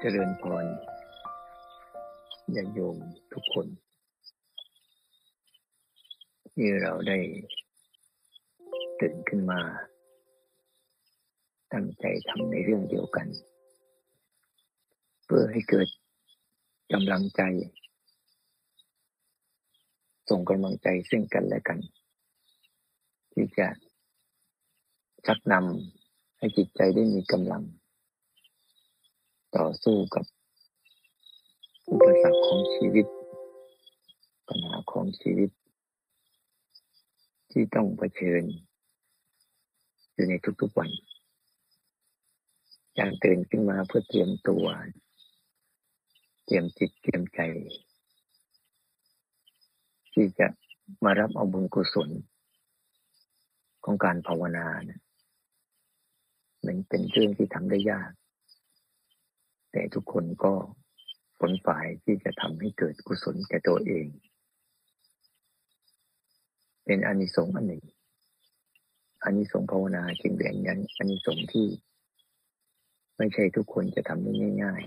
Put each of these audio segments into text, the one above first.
เจริญพรญาติโยมทุกคน ที่เราได้ตื่นขึ้นมา ตั้งใจทำในเรื่องเดียวกัน เพื่อให้เกิดกำลังใจ ส่งกำลังใจซึ่งกันและกัน ที่จะชักนำ ให้จิตใจได้มีกำลัง ต่อสู้กับอุปสรรคของชีวิต ปัญหาของชีวิต ที่ต้องเผชิญ อยู่ในทุกๆวันอย่างตื่นขึ้นมาเพื่อเตรียมตัว เตรียมจิตเตรียมใจ ที่จะมารับเอาบุญกุศลของการภาวนาเนี่ย มันเป็นเรื่องที่ทำได้ยาก แต่ทุกคนก็ผลฝ่ายที่จะทำให้เกิดกุศลแก่ตัวเอง เป็นอานิสงส์อันหนึ่งอานิสงส์ภาวนาจึงแบ่งยันอานิสงส์ที่ ไม่ใช่ทุกคนจะทำได้ง่าย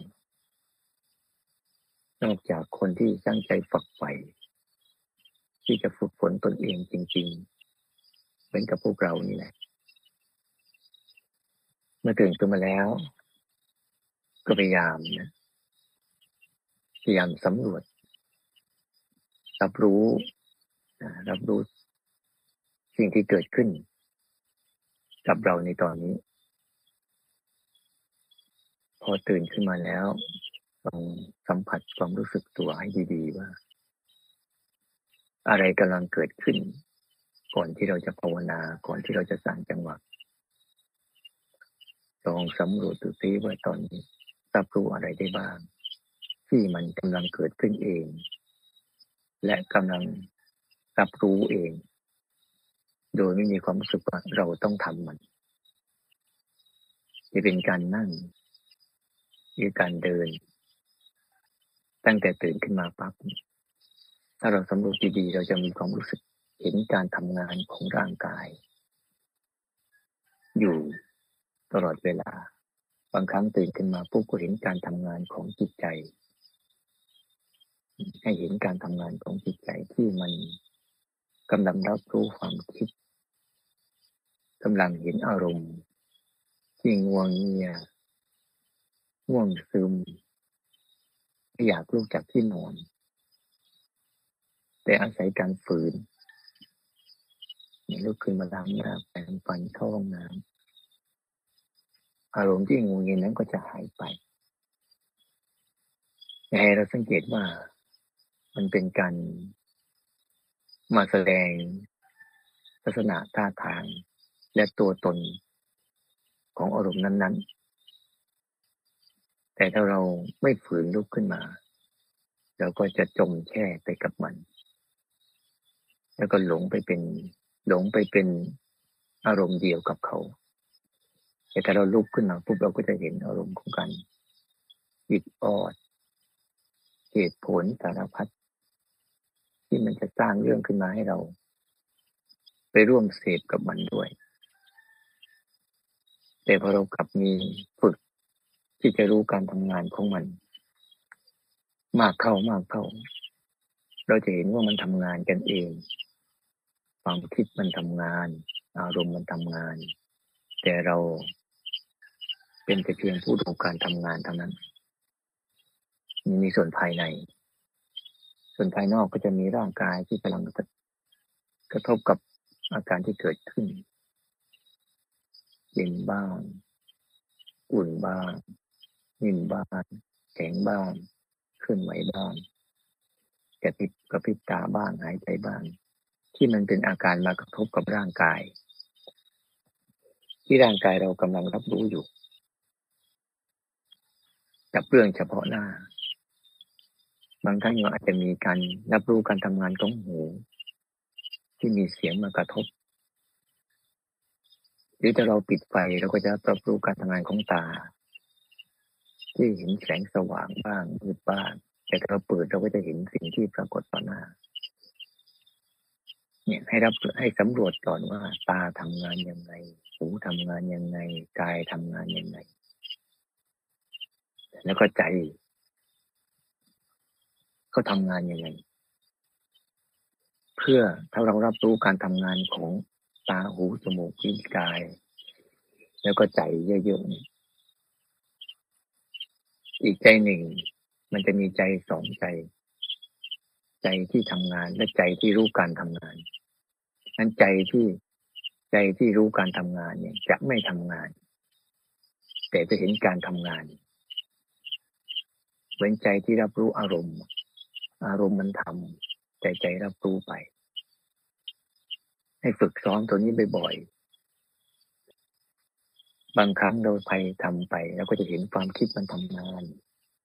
ๆ นอกจากคนที่ตั้งใจฝักใฝ่ที่จะฝึกฝนตนเองจริง ๆ เหมือนกับพวกเรานี่แหละ เมื่อตื่นขึ้นมาแล้ว ก็พยายามนะพยายามสำรวจ รับรู้รับรู้สิ่งที่เกิดขึ้น กับเราในตอนนี้ พอตื่นขึ้นมาแล้วลองสัมผัสความรู้สึกตัวให้ดีๆว่า อะไรกำลังเกิดขึ้น ก่อนที่เราจะภาวนา ก่อนที่เราจะสร้างจังหวะ ลองสำรวจดูซิว่าตอนนี้รับรู้อะไรได้บ้าง ที่มันกำลังเกิดขึ้นเอง และกำลังรับรู้เอง โดยไม่มีความรู้สึกว่าเราต้องทำมันจะเป็นการนั่งหรือการเดิน ตั้งแต่ตื่นขึ้นมาปั๊บถ้าเราสำรวจดีๆ เราจะมีความรู้สึกเห็นการทำงานของร่างกาย อยู่ ตลอดเวลา บางครั้งตื่นขึ้นมาปุ๊บก็เห็นการทำงานของจิตใจ ให้เห็นการทำงานของจิตใจที่มันกำลังรับรู้ความคิดกำลังเห็นอารมณ์ที่ง่วงเงียง่วงซึมไม่อยากลุกจากที่นอน แต่อาศัยการฝืนลุกขึ้นมาล้างหน้าแปรงฟันเข้าห้องน้ำ อารมณ์ที่งูเงียนั้นก็จะหายไปให้เราสังเกตว่ามันเป็นการมาแสดงลักษณะท่าทาง และตัวตนของอารมณ์นั้น ๆ แต่ถ้าเราไม่ฝืนลุกขึ้นมาเราก็จะจมแช่ไปกับมัน แล้วก็หลงไปเป็น หลงไปเป็นอารมณ์เดียวกับเขา แต่ถ้าเราลุกขึ้นมาปุ๊บเราก็จะเห็นอารมณ์ของการอิดออดเหตุผลสารพัดที่มันจะสร้างเรื่องขึ้นมาให้เรา ไปร่วมเสพกับมันด้วย แต่พอเรากลับมีฝึกที่จะรู้การทำงานของมัน มากเข้ามากเข้า เราจะเห็นว่ามันทำงานกันเอง ความคิดมันทำงาน อารมณ์มันทำงาน แต่เรา เป็นแต่เพียงผู้ดูการทำงานเท่านั้นมีส่วนภายใน ส่วนภายนอกก็จะมีร่างกายที่กำลังกระทบกับอาการที่เกิดขึ้นเย็นบ้าง อุ่นบ้างนิ่มบ้างแข็งบ้างขึ้นไหวบ้างกระติบกระพริบตาบ้างหายใจบ้าง ที่มันเป็นอาการมากระทบกับร่างกาย ที่ร่างกายเรากำลังรับรู้อยู่ กับเรื่องเฉพาะหน้า บางครั้งเราอาจจะมีการรับรู้การทำงานของหู ที่มีเสียงมากระทบ หรือถ้าเราปิดไฟเราก็จะรับรู้การทำงานของตา ที่เห็นแสงสว่างบ้างมืดบ้าง แต่ถ้าเราเปิดเราก็จะเห็นสิ่งที่ปรากฏต่อหน้า เนี่ยให้รับให้สำรวจก่อนว่า ตาทำงานยังไง หูทำงานยังไง กายทำงานยังไง แล้วก็ใจเขาทำงานยังไง เพื่อถ้าเรารับรู้การทำงานของตาหูจมูกลิ้นกาย แล้วก็ใจเยอะๆอีกใจหนึ่ง มันจะมีใจสองใจ ใจที่ทำงานและใจที่รู้การทำงานนั้นใจที่ใจที่รู้การทำงานเนี่ย จะไม่ทำงาน แต่จะเห็นการทำงาน เว้นใจที่รับรู้อารมณ์ อารมณ์มันทำใจใจรับรู้ไป ให้ฝึกซ้อมตัวนี้บ่อยๆบางครั้งเราไปทำไปเราก็จะเห็นความคิดมันทำงาน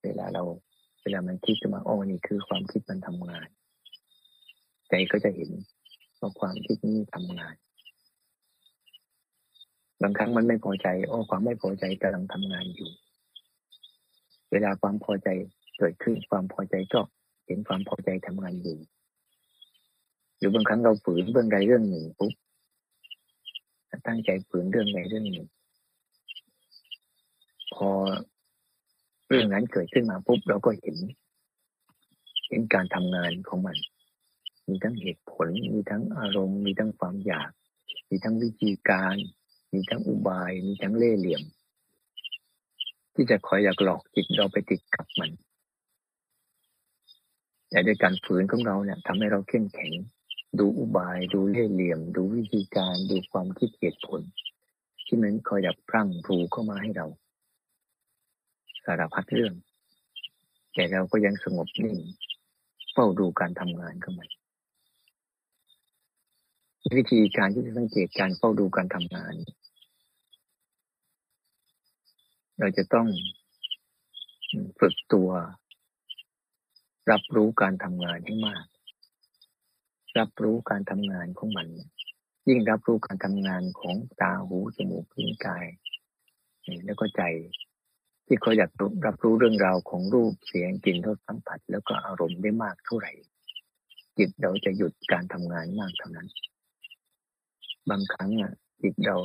เวลาเรา เวลามันคิดจะมาอ๋อนี่คือความคิดมันทำงาน ใจก็จะเห็นว่าความคิดนี้ทำงาน บางครั้งมันไม่พอใจ โอ้ความไม่พอใจกำลังทำงานอยู่ เวลาความพอใจเกิดขึ้นความพอใจก็เห็นความพอใจทำงานอยู่หรือบางครั้งเราฝืนเรื่องใดเรื่องหนึ่งปุ๊บตั้งใจฝืนเรื่องใดเรื่องหนึ่งพอเรื่องนั้นเกิดขึ้นมาปุ๊บเราก็เห็น เห็นการทำงานของมัน มีทั้งเหตุผล มีทั้งอารมณ์ มีทั้งความอยาก มีทั้งวิธีการ มีทั้งอุบาย มีทั้งเล่ห์เหลี่ยม ที่จะคอยอยากหลอกจิตเราไปติดกับมันแต่ด้วยการฝืนของเราเนี่ยทำให้เราเข้มแข็ง ดูอุบาย ดูเล่ห์เหลี่ยม ดูวิธีการ ดูความคิดเหตุผล ที่มันคอยดับพรั่งพรูเข้ามาให้เรา สารพัดเรื่อง แต่เราก็ยังสงบนิ่งเฝ้าดูการทำงานของมันวิธีการที่จะสังเกตการเฝ้าดูการทำงาน เราจะต้องฝึกตัว รับรู้การทำงานให้มาก รับรู้การทำงานของมัน ยิ่งรับรู้การทำงานของตาหูจมูกลิ้นกายแล้วก็ใจ ที่เขาอยากรับรู้เรื่องราวของรูปเสียงกลิ่นรสสัมผัส แล้วก็อารมณ์ได้มากเท่าไหร่ จิตเราจะหยุดการทำงานมากเท่านั้น บางครั้งอะจิตเรา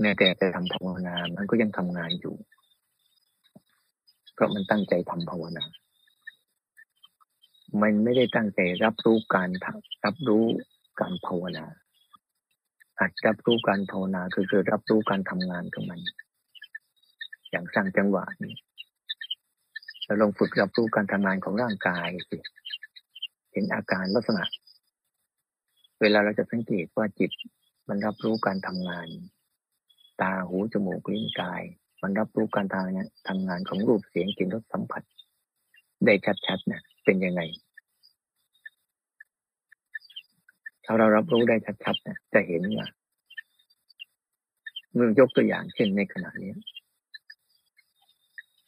แม้แต่จะทำภาวนา มันก็ยังทำงานอยู่ เพราะมันตั้งใจทำภาวนา มันไม่ได้ตั้งใจรับรู้การรับรู้การภาวนาอาจรับรู้การภาวนาคือคือรับรู้การทำงานของมัน อย่างสร้างจังหวะนี้เราลองฝึกรับรู้การทำงานของร่างกายสิเห็นอาการลักษณะ เวลาเราจะสังเกตว่าจิตมันรับรู้การทำงาน ตาหูจมูกลิ้นกาย มันรับรู้การทางเนี่ยทำงานของรูปเสียงกลิ่นรสสัมผัส ได้ชัดๆเนี่ยเป็นยังไงถ้าเรารับรู้ได้ชัดๆเนี่ยจะเห็นว่าเมื่อยกตัวอย่างเช่นในขณะนี้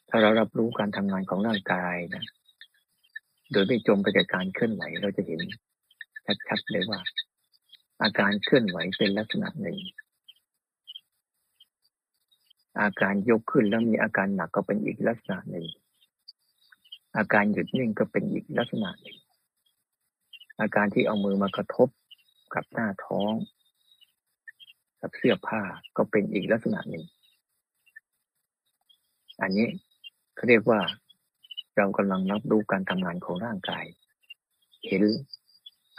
ถ้าเรารับรู้การทำงานของร่างกายนะโดยไม่จมไปกับการเคลื่อนไหวเราจะเห็นชัดๆเลยว่า อาการเคลื่อนไหวเป็นลักษณะหนึ่ง อาการยกขึ้นแล้วมีอาการหนักก็เป็นอีกลักษณะหนึ่ง อาการหยุดนิ่งก็เป็นอีกลักษณะหนึ่ง อาการที่เอามือมากระทบกับหน้าท้อง กับเสื้อผ้าก็เป็นอีกลักษณะหนึ่ง อันนี้เขาเรียกว่าเรากำลังรับรู้การทำงานของร่างกาย เห็น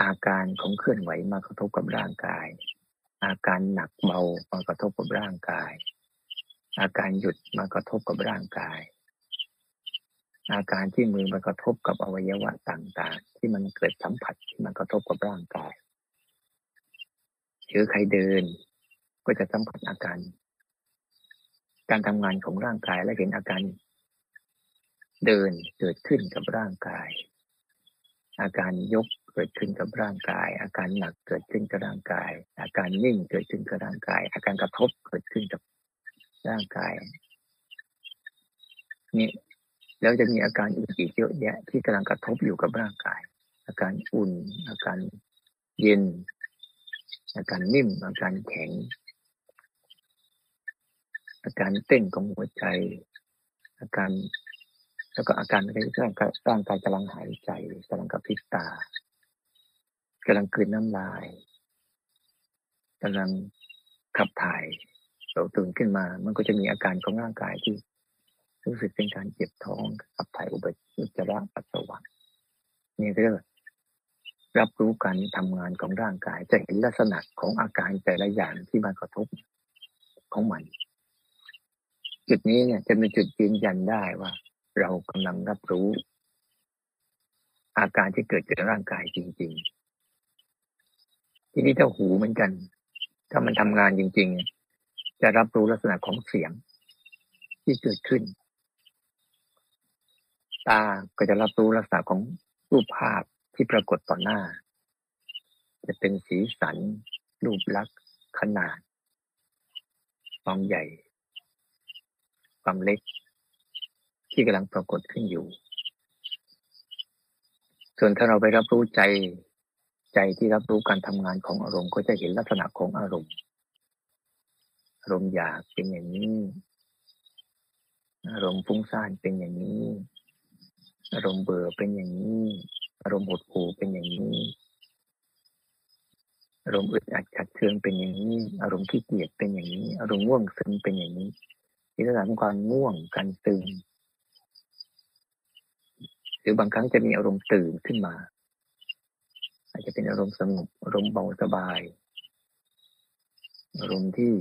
อาการของเคลื่อนไหวมากระทบกับร่างกาย อาการหนักเบามากระทบกับร่างกาย อาการหยุดมากระทบกับร่างกาย อาการที่มือมากระทบกับอวัยวะต่างๆ ที่มันเกิดสัมผัสที่มันกระทบกับร่างกายหรือใครเดิน ก็จะสัมผัสอาการ การทำงานของร่างกายและเห็นอาการ เดินเกิดขึ้นกับร่างกาย อาการยกเกิดขึ้นกับร่างกาย อาการหนักเกิดขึ้นกับร่างกาย อาการนิ่งเกิดขึ้นกับร่างกาย อาการกระทบเกิดขึ้นกับ ร่างกายนี่แล้วจะมีอาการอื่นอีกเยอะแยะ ที่กำลังกระทบอยู่กับร่างกาย อาการอุ่น อาการเย็น อาการนิ่ม อาการแข็ง อาการเต้นของหัวใจ อาการแล้วก็อาการอะไรร่างกายร่างกายกำลังหายใจกำลังกระพริบตากำลังคืนน้ำลายกำลังขับถ่าย เราตื่นขึ้นมา มันก็จะมีอาการของร่างกายที่ รู้สึกเป็นการเจ็บท้องขับถ่ายอุบัติจาระปัสสาวะนี่เรียกรับรู้การทำงานของร่างกาย จะเห็นลักษณะของอาการแต่ละอย่างที่มากระทบของมัน จุดนี้เนี่ยจะเป็นจุดยืนยันได้ว่า เรากำลังรับรู้ อาการที่เกิดกับร่างกายจริง ๆ ทีนี้ถ้าหูเหมือนกัน ถ้ามันทำงานจริง ๆ จะรับรู้ลักษณะของเสียงที่เกิดขึ้น ตาก็จะรับรู้ลักษณะของรูปภาพที่ปรากฏต่อหน้า จะเป็นสีสัน รูปลักษณ์ขนาดความใหญ่ ความเล็ก ที่กำลังปรากฏขึ้นอยู่ ส่วนถ้าเราไปรับรู้ใจ ใจที่รับรู้การทำงานของอารมณ์ก็จะเห็นลักษณะของอารมณ์ อารมณ์อยากเป็นอย่างนี้อารมณ์ฟุ้งซ่านเป็นอย่างนี้ อารมณ์เบื่อเป็นอย่างนี้ อารมณ์หดหู่เป็นอย่างนี้ อารมณ์อึดอัดขัดเคืองเป็นอย่างนี้ อารมณ์ขี้เกียจเป็นอย่างนี้ อารมณ์ง่วงซึมเป็นอย่างนี้ที่ระดับความง่วงการซึมหรือบางครั้งจะมีอารมณ์ตื่นขึ้นมา อาจจะเป็นอารมณ์สงบอารมณ์เบาสบาย อารมณ์ที่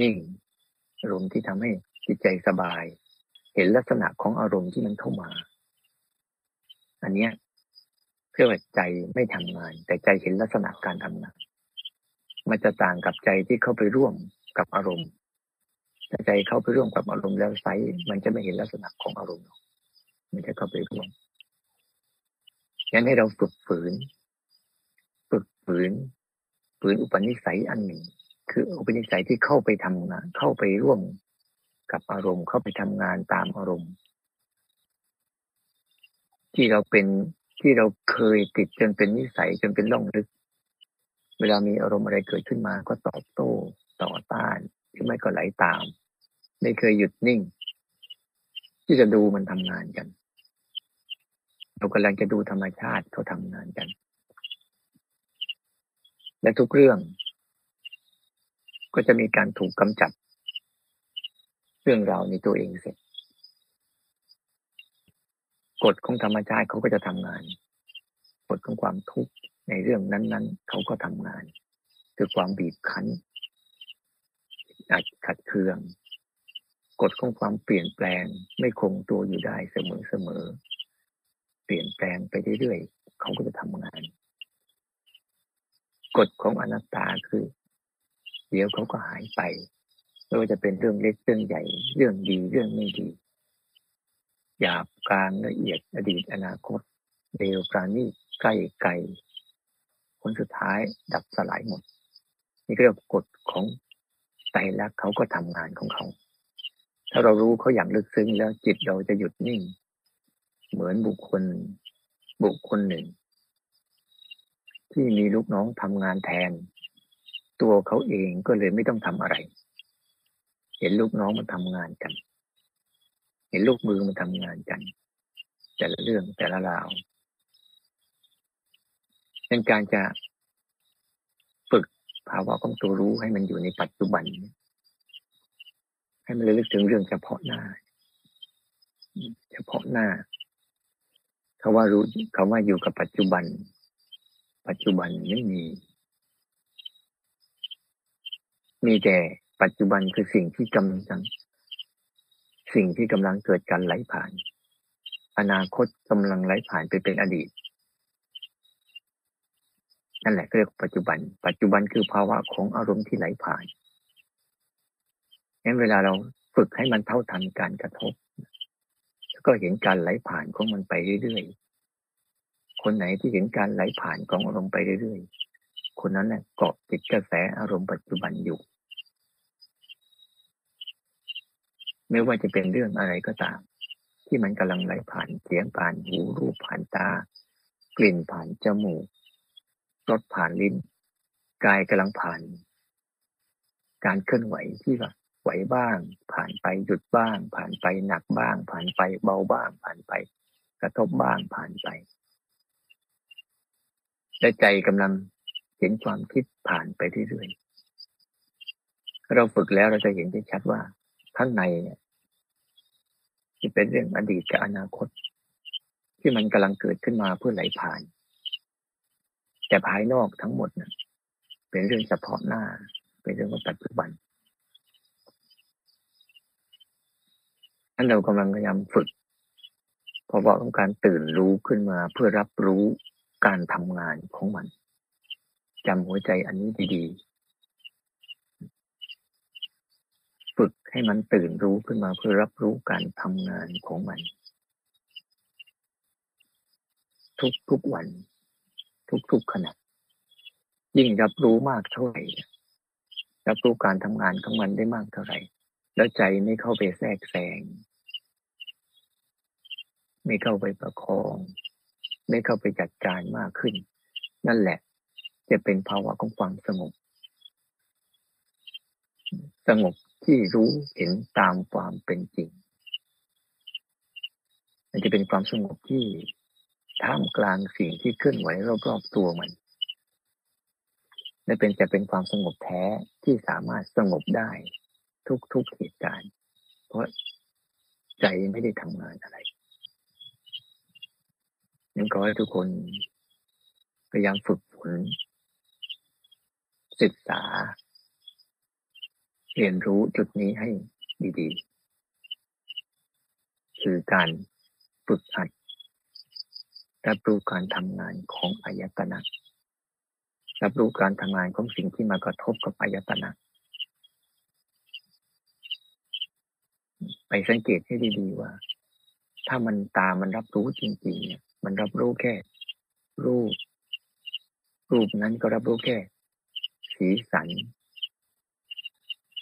นิ่ง อารมณ์ที่ทำให้จิตใจสบาย เห็นลักษณะของอารมณ์ที่มันเข้ามา อันเนี้ยเรียกว่าใจไม่ทำงาน แต่ใจเห็นลักษณะการทำงาน มันจะต่างกับใจที่เข้าไปร่วมกับอารมณ์ถ้าใจเข้าไปร่วมกับอารมณ์แล้วไซมันจะไม่เห็นลักษณะของอารมณ์ มันจะเข้าไปร่วมงั้นให้เราฝึกฝืน ฝึกฝืน ฝืนอุปนิสัยอันหนึ่ง คืออุปนิสัยที่เข้าไปทำงาน เข้าไปร่วมกับอารมณ์ เข้าไปทำงานตามอารมณ์ ที่เราเป็นที่เราเคยติดจนเป็นนิสัยจนเป็นล่องลึก เวลามีอารมณ์อะไรเกิดขึ้นมาก็ตอบโต้ต่อต้านหรือไม่ก็ไหลตาม ไม่เคยหยุดนิ่ง ที่จะดูมันทำงานกัน เรากำลังจะดูธรรมชาติเขาทำงานกัน และทุกเรื่อง ก็จะมีการถูกกำจัด เรื่องราวในตัวเองเสร็จกฎของธรรมชาติเขาก็จะทำงานกฎของความทุกข์ในเรื่องนั้น ๆเขาก็ทำงาน คือความบีบคั้นอาจขัดเคืองกฎของความเปลี่ยนแปลงไม่คงตัวอยู่ได้เสมอเสมอ เปลี่ยนแปลงไปเรื่อยๆเขาก็จะทำงาน กฎของอนัตตาคือ เดี๋ยวเขาก็หายไปไม่ว่าจะเป็นเรื่องเล็กเรื่องใหญ่ เรื่องดีเรื่องไม่ดีหยาบกลางละเอียดอดีตอนาคตเร็วปราณีใกล้ไกลผลสุดท้ายดับสลายหมด นี่เรียกกฎของไตรลักษณ์เขาก็ทำงานของเขา ถ้าเรารู้เขาอย่างลึกซึ้งแล้วจิตเราจะหยุดนิ่ง เหมือนบุคคล บุคคลหนึ่ง ที่มีลูกน้องทำงานแทน ตัวเขาเองก็เลยไม่ต้องทำอะไร เห็นลูกน้องมันทำงานกัน เห็นลูกมือมันทำงานกัน แต่ละเรื่องแต่ละราวเป็นการจะฝึกภาวะของตัวรู้ให้มันอยู่ในปัจจุบัน ให้มันเลยลึกถึงเรื่องเฉพาะหน้า เฉพาะหน้าคาว่ารู้คาว่าอยู่กับปัจจุบัน ปัจจุบันไม่มี มีแต่ปัจจุบันคือสิ่งที่กำลังสิ่งที่กำลังเกิดการไหลผ่าน อนาคตกำลังไหลผ่านไปเป็นอดีต นั่นแหละเรียกปัจจุบัน ปัจจุบันคือภาวะของอารมณ์ที่ไหลผ่านงั้นเวลาเราฝึกให้มันเท่าทันการกระทบ แล้วก็เห็นการไหลผ่านของมันไปเรื่อยๆ คนไหนที่เห็นการไหลผ่านของอารมณ์ไปเรื่อยๆ คนนั้นแหละเกาะติดกระแสอารมณ์ปัจจุบันอยู่ ไม่ว่าจะเป็นเรื่องอะไรก็ตาม ที่มันกำลังไหลผ่านเสียงผ่านหูรูปผ่านตา กลิ่นผ่านจมูกรสผ่านลิ้น กายกำลังผ่าน การเคลื่อนไหวที่แบบไหวบ้าง ผ่านไปหยุดบ้าง ผ่านไปหนักบ้าง ผ่านไปเบาบ้าง ผ่านไป กระทบบ้างผ่านไปและใจกำลังเห็นความคิดผ่านไปเรื่อยๆเราฝึกแล้วเราจะเห็นได้ชัดว่า ข้างในเนี่ยที่เป็นเรื่องอดีตกับอนาคต ที่มันกำลังเกิดขึ้นมาเพื่อไหลผ่าน แต่ภายนอกทั้งหมดนะเป็นเรื่องเฉพาะหน้า เป็นเรื่องของปัจจุบันนั่นเรากำลังพยายามฝึกเพราะว่าต้องการตื่นรู้ขึ้นมาเพื่อรับรู้การทำงานของมันจำหัวใจอันนี้ดีๆ ฝึกให้มันตื่นรู้ขึ้นมาเพื่อรับรู้การทำงานของมัน ทุกๆวัน ทุกๆขณะยิ่งรับรู้มากเท่าไหร่รับรู้การทำงานของมันได้มากเท่าไหร่ แล้วใจไม่เข้าไปแทรกแซงไม่เข้าไปประคอง ไม่เข้าไปจัดการมากขึ้น นั่นแหละ จะเป็นภาวะของความสงบสงบ ที่รู้เห็นตามความเป็นจริง มันจะเป็นความสงบที่ท่ามกลางสิ่งที่เคลื่อนไหวรอบๆตัวมันและเป็นจะเป็นความสงบแท้ที่สามารถสงบได้ทุกๆเหตุการณ์ เพราะใจไม่ได้ทำงานอะไรยังขอให้ทุกคนพยายามฝึกฝนศึกษา เรียนรู้จุดนี้ให้ดีๆ คือการฝึกหัดรับรู้การทำงานของอายตนะรับรู้การทำงานของสิ่งที่มากระทบกับอายตนะไปสังเกตให้ดีๆว่า ถ้ามันตามันรับรู้จริงๆเนี่ยมันรับรู้แค่ รูป รูปนั้นก็รับรู้แค่ สีสัน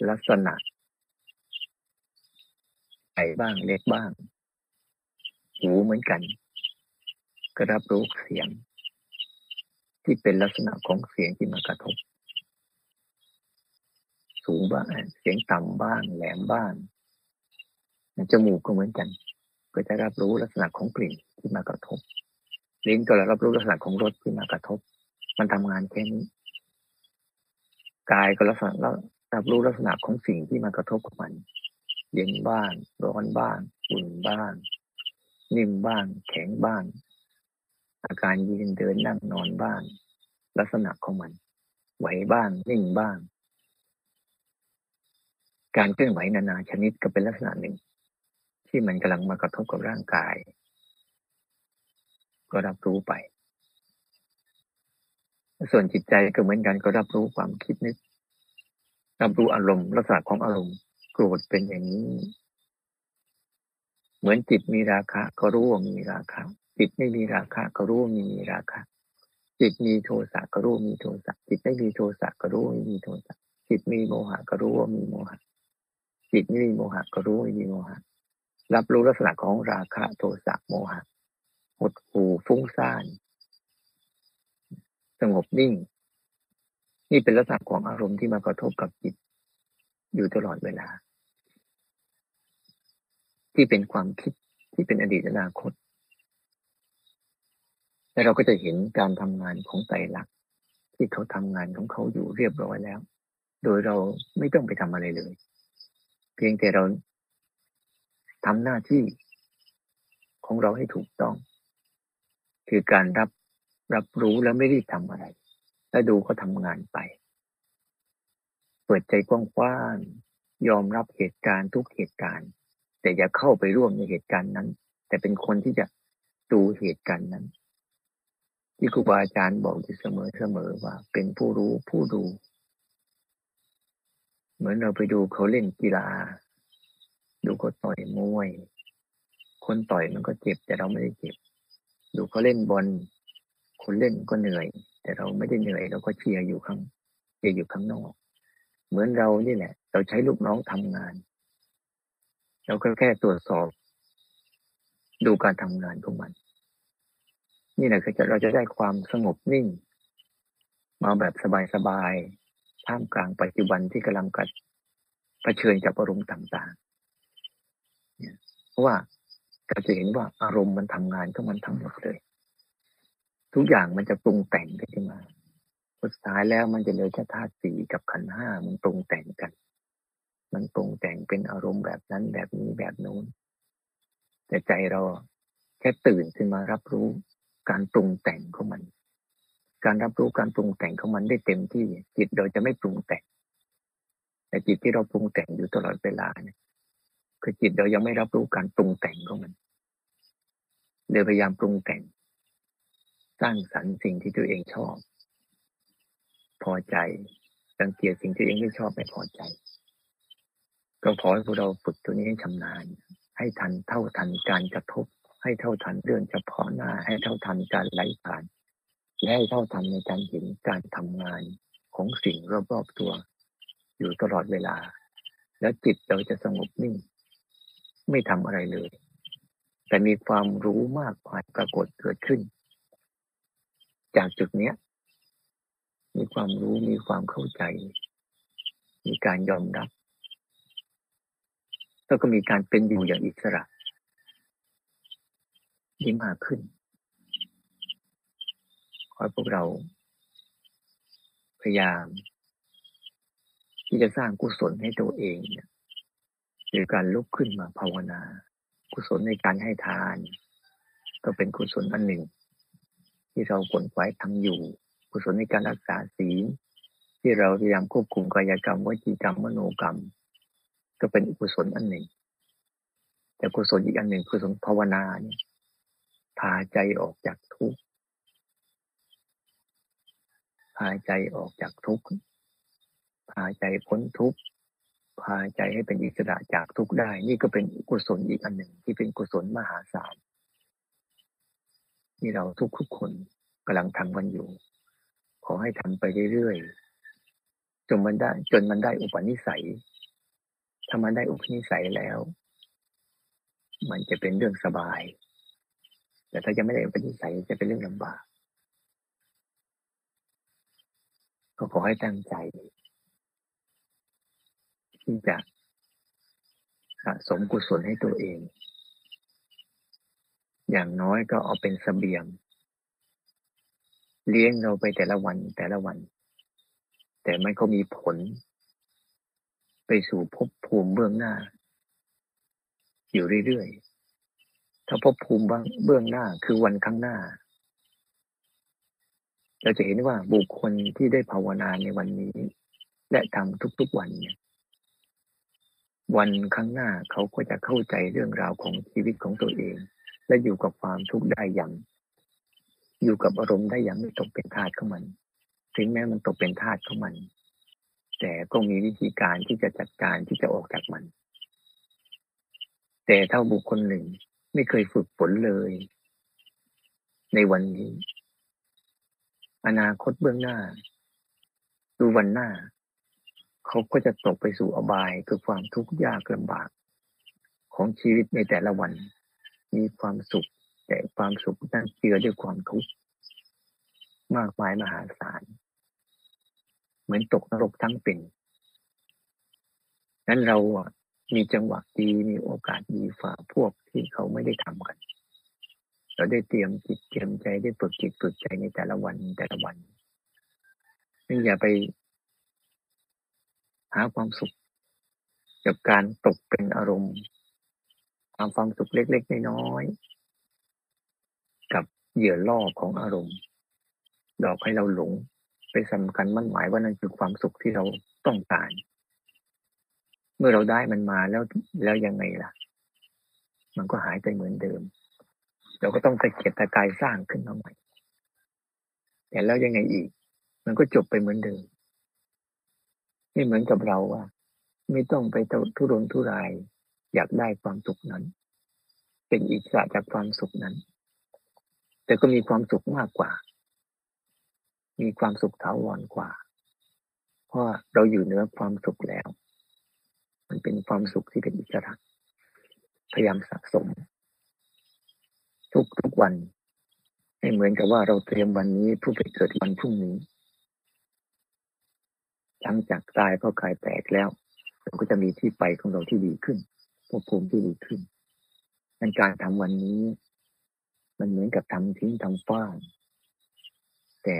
ลักษณะใหญ่บ้างเล็กบ้าง หูเหมือนกัน ก็รับรู้เสียง ที่เป็นลักษณะของเสียงที่มากระทบ สูงบ้างเสียงต่ำบ้าง แหลมบ้างจมูกก็เหมือนกัน ก็จะรับรู้ลักษณะของกลิ่นที่มากระทบลิ้นก็รับรู้ลักษณะของรสที่มากระทบ มันทำงานแค่นี้กายก็ลักษณะ รับรู้ลักษณะของสิ่งที่มากระทบกับมัน เย็นบ้าง ร้อนบ้างอุ่นบ้าง นิ่มบ้าง แข็งบ้าง อาการยืนเดินนั่งนอนบ้าง ลักษณะของมัน ไหวบ้าง นิ่งบ้าง การเคลื่อนไหวนานาชนิดก็เป็นลักษณะหนึ่ง ที่มันกำลังมากระทบกับร่างกาย ก็รับรู้ไปส่วนจิตใจก็เหมือนกันก็รับรู้ความคิดนึก รับรู้อารมณ์ลักษณะของอารมณ์โกรธเป็นอย่างนี้ เหมือนจิตมีราคะ ก็รู้ว่ามีราคะจิตไม่มีราคะ ก็รู้ว่ามีมีราคะ จิตมีโทสะก็รู้มีโทสะจิตไม่มีโทสะก็รู้ว่มีโทสะจิตมีโมหะก็รู้ว่ามีโมหะ จิตไม่มีโมหะก็รู้ว่มีโมหะ รับรู้ลักษณะของราคะโทสะโมหะหดหูฟุ้งซ่าน สงบนิ่ง นี่เป็นลักษณะของอารมณ์ที่มากระทบกับจิต อยู่ตลอดเวลา ที่เป็นความคิดที่เป็นอดีตอนาคต และเราก็จะเห็นการทำงานของไตรลักษณ์ที่เขาทำงานของเขาอยู่เรียบร้อยแล้ว โดยเราไม่ต้องไปทำอะไรเลย เพียงแต่เราทำหน้าที่ของเราให้ถูกต้อง คือการรับรับรู้แล้วไม่รีบทำอะไร แล้วดูก็ทำงานไป เปิดใจกว้างๆยอมรับเหตุการณ์ทุกเหตุการณ์ แต่อย่าเข้าไปร่วมในเหตุการณ์นั้น แต่เป็นคนที่จะดูเหตุการณ์นั้น ที่ครูบาอาจารย์บอกอยู่เสมอเสมอว่า เป็นผู้รู้ผู้ดู เหมือนเราไปดูเขาเล่นกีฬา ดูเขาต่อยมวย คนต่อยมันก็เจ็บแต่เราไม่ได้เจ็บ ดูเขาเล่นบอลคนเล่นก็เหนื่อย แต่เราไม่ได้เหนื่อยเราก็เชียร์อยู่ข้างเชียร์อยู่ข้างนอก เหมือนเรานี่แหละ เราใช้ลูกน้องทำงาน เราก็แค่ตรวจสอบ ดูการทำงานของมัน นี่แหละคือจะเราจะได้ความสงบนิ่ง มาแบบสบายๆท่ามกลางปัจจุบันที่กำลังกัดเผชิญกับอารมณ์ต่างๆเพราะว่าเราจะเห็นว่าอารมณ์มันทำงานของมันทั้งหมดเลย ทุกอย่างมันจะปรุงแต่งขึ้นมาสุดท้ายแล้วมันจะเหลือแค่ธาตุสีกับขันห้ามันปรุงแต่งกัน มันปรุงแต่งเป็นอารมณ์แบบนั้นแบบนี้แบบโน้น แต่ใจเราแค่ตื่นขึ้นมารับรู้การปรุงแต่งของมัน การรับรู้การปรุงแต่งของมันได้เต็มที่จิตเราจะไม่ปรุงแต่ง แต่จิตที่เราปรุงแต่งอยู่ตลอดเวลาเนี่ยคือจิตเรายังไม่รับรู้การปรุงแต่งของมันเลยพยายามปรุงแต่ง สร้างสรรค์สิ่งที่ตัวเองชอบ พอใจสังเกตสิ่งที่ตัวเองไม่ชอบไม่พอใจ ก็ขอให้พวกเราฝึกตัวนี้ให้ชำนาญ ให้ทันเท่าทันการกระทบ ให้เท่าทันเรื่องเฉพาะหน้า ให้เท่าทันการไหลผ่านและให้เท่าทันในการเห็นการทำงานของสิ่งรอบๆตัว อยู่ตลอดเวลา แล้วจิตเราจะสงบนิ่ง ไม่ทำอะไรเลย แต่มีความรู้มากมาปรากฏเกิดขึ้น จากจุดเนี้ย มีความรู้มีความเข้าใจ มีการยอมรับแล้วก็มีการเป็นอยู่อย่างอิสระที่มากขึ้น ขอให้พวกเรา พยายาม ที่จะสร้างกุศลให้ตัวเองเนี่ยโดยการลุกขึ้นมาภาวนา กุศลในการให้ทาน ก็เป็นกุศลอันหนึ่ง ที่เราผลไว้ทำอยู่กุศลในการรักษาศีลที่เราพยายามควบคุมกายกรรมวจีกรรมมโนกรรม ก็เป็นกุศลอันหนึ่ง แต่กุศลอีกอันหนึ่งคือสภาวนาเนี่ยพาใจออกจากทุกข์พาใจออกจากทุกข์พาใจพ้นทุกข์พาใจให้เป็นอิสระจากทุกข์ได้ นี่ก็เป็นกุศลอีกอันหนึ่งที่เป็นกุศลมหาศาล ที่เราทุกทุกคนกำลังทำกันอยู่ ขอให้ทำไปเรื่อยๆจนมันได้ จนมันได้อุปนิสัยถ้ามันได้อุปนิสัยแล้ว มันจะเป็นเรื่องสบาย แต่ถ้ายังไม่ได้อุปนิสัยจะเป็นเรื่องลำบาก ก็ขอให้ตั้งใจ ที่จะสะสมกุศลให้ตัวเอง อย่างน้อยก็เอาเป็นสเสบียง เลี้ยงเราไปแต่ละวันแต่ละวัน แต่มันก็มีผล ไปสู่ภพภูมิเบื้องหน้า อยู่เรื่อยๆ ถ้าภพภูมิเบื้องหน้าคือวันข้างหน้า เราจะเห็นว่าบุคคลที่ได้ภาวนาในวันนี้ และทำทุกๆวันเนี่ยวันข้างหน้าเขาก็จะเข้าใจเรื่องราวของชีวิตของตัวเอง และอยู่กับความทุกข์ได้อย่าง อยู่กับอารมณ์ได้อย่างไม่ตกเป็นทาสของมัน ถึงแม้มันตกเป็นทาสของมัน แต่ก็มีวิธีการที่จะจัดการที่จะออกจากมัน แต่ถ้าบุคคลหนึ่งไม่เคยฝึกฝนเลย ในวันนี้ อนาคตเบื้องหน้า ดูวันหน้า เขาก็จะตกไปสู่อบายคือความทุกข์ยากลำบากของชีวิตในแต่ละวัน มีความสุข แต่ความสุขนั้นเจือด้วยความทุกข์มากมายมหาศาล เหมือนตกนรกทั้งเป็นนั้นเราอะมีจังหวะดีมีโอกาสดีฝ่าพวกที่เขาไม่ได้ทำกัน เราได้เตรียมจิตเตรียมใจได้ฝึกจิตฝึกใจในแต่ละวันแต่ละวันนี่อย่าไปหาความสุขจากการตกเป็นอารมณ์ หามความสุขเล็กๆน้อยๆกับเหยื่อล่อของอารมณ์หลอกให้เราหลงไปสำคัญมั่นหมายว่านั่นคือความสุขที่เราต้องการเมื่อเราได้มันมาแล้วแล้วยังไงล่ะ มันก็หายไปเหมือนเดิม เราก็ต้องตะเกียบตะกายสร้างขึ้นมาใหม่แต่แล้วยังไงอีก มันก็จบไปเหมือนเดิม ไม่เหมือนกับเราว่า ไม่ต้องไปทุรนทุราย อยากได้ความสุขนั้น เป็นอิสระจากความสุขนั้น แต่ก็มีความสุขมากกว่า มีความสุขถาวรกว่า เพราะเราอยู่เหนือความสุขแล้ว มันเป็นความสุขที่เป็นอิสระ พยายามสะสม ทุกทุกวันให้เหมือนกับว่าเราเตรียมวันนี้ผู้ไปเกิดวันพรุ่งนี้หลังจากตายเพราะกายแตกแล้วเราก็จะมีที่ไปของเราที่ดีขึ้น ภพภูมิที่ดีขึ้นในการทำวันนี้ มันเหมือนกับทำทิ้งทำฟ้างแต่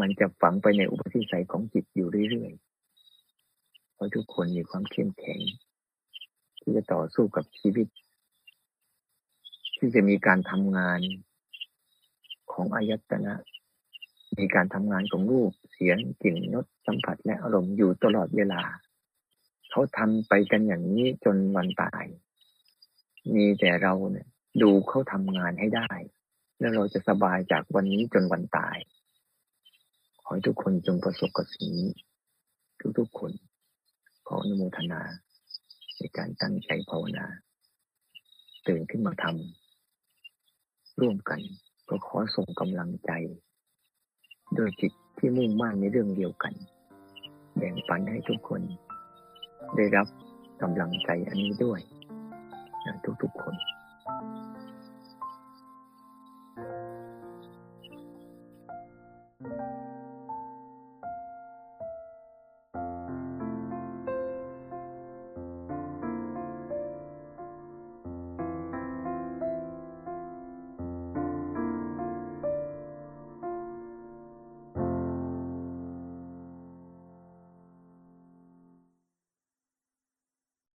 มันจะฝังไปในอุปนิสัยของจิตอยู่เรื่อยๆ เพราะทุกคนมีความเข้มแข็ง ที่จะต่อสู้กับชีวิต ที่จะมีการทำงานของอายตนะ มีการทำงานของรูป เสียงกลิ่นรสสัมผัสและอารมณ์อยู่ตลอดเวลา เขาทำไปกันอย่างนี้จนวันตาย มีแต่เราเนี่ยดูเขาทำงานให้ได้ แล้วเราจะสบายจากวันนี้จนวันตาย ขอให้ทุกคนจงประสบกับสิ่งนี้ทุกๆคนขออนุโมทนาในการตั้งใจภาวนา ตื่นขึ้นมาทำร่วมกันก็ขอส่งกำลังใจ ด้วยจิตที่มุ่งมั่นในเรื่องเดียวกัน แบ่งปันให้ทุกคน ได้รับกำลังใจอันนี้ด้วยทุกๆคน